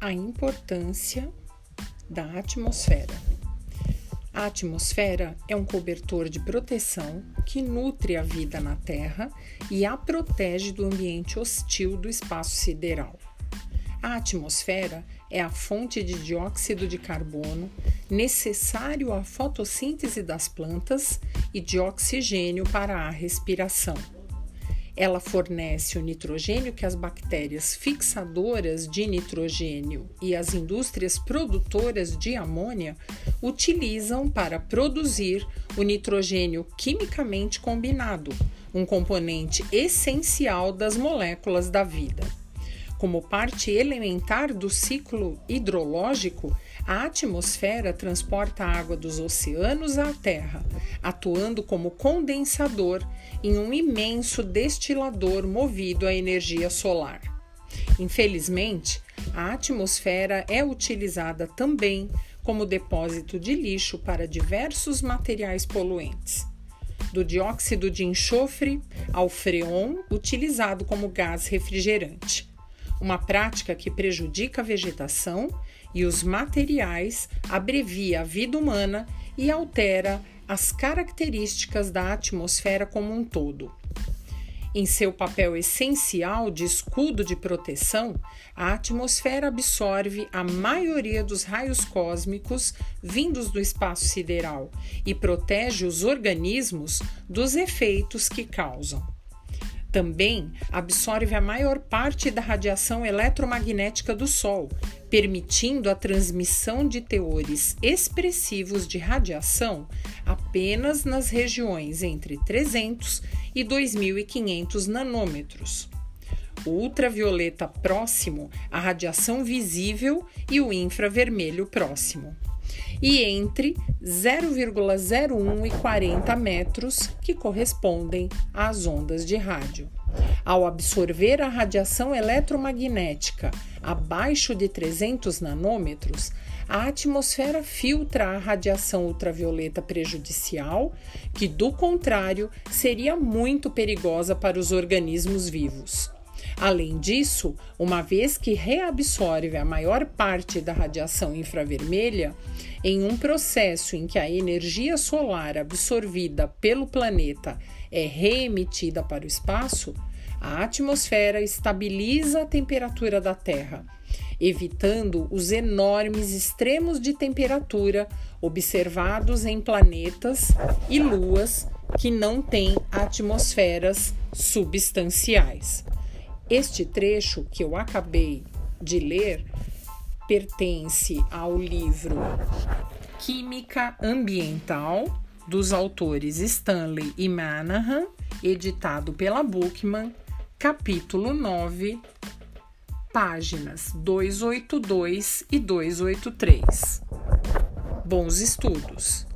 a importância da atmosfera. A atmosfera é um cobertor de proteção que nutre a vida na Terra e a protege do ambiente hostil do espaço sideral. A atmosfera é a fonte de dióxido de carbono necessário à fotossíntese das plantas e de oxigênio para a respiração. Ela fornece o nitrogênio que as bactérias fixadoras de nitrogênio e as indústrias produtoras de amônia utilizam para produzir o nitrogênio quimicamente combinado, um componente essencial das moléculas da vida. Como parte elementar do ciclo hidrológico, a atmosfera transporta a água dos oceanos à Terra, atuando como condensador em um imenso destilador movido à energia solar. Infelizmente, a atmosfera é utilizada também como depósito de lixo para diversos materiais poluentes, do dióxido de enxofre ao freon, utilizado como gás refrigerante, uma prática que prejudica a vegetação e os materiais, abrevia a vida humana e altera as características da atmosfera como um todo. Em seu papel essencial de escudo de proteção, a atmosfera absorve a maioria dos raios cósmicos vindos do espaço sideral e protege os organismos dos efeitos que causam. Também absorve a maior parte da radiação eletromagnética do Sol, permitindo a transmissão de teores expressivos de radiação apenas nas regiões entre 300 e 2500 nanômetros. O ultravioleta próximo, a radiação visível e o infravermelho próximo e entre 0,01 e 40 metros, que correspondem às ondas de rádio. Ao absorver a radiação eletromagnética abaixo de 300 nanômetros, a atmosfera filtra a radiação ultravioleta prejudicial, que, do contrário, seria muito perigosa para os organismos vivos. Além disso, uma vez que reabsorve a maior parte da radiação infravermelha, em um processo em que a energia solar absorvida pelo planeta é reemitida para o espaço, a atmosfera estabiliza a temperatura da Terra, evitando os enormes extremos de temperatura observados em planetas e luas que não têm atmosferas substanciais. Este trecho que eu acabei de ler pertence ao livro Química Ambiental dos autores Stanley e Manahan, editado pela Bookman, capítulo 9, páginas 282 e 283. Bons estudos!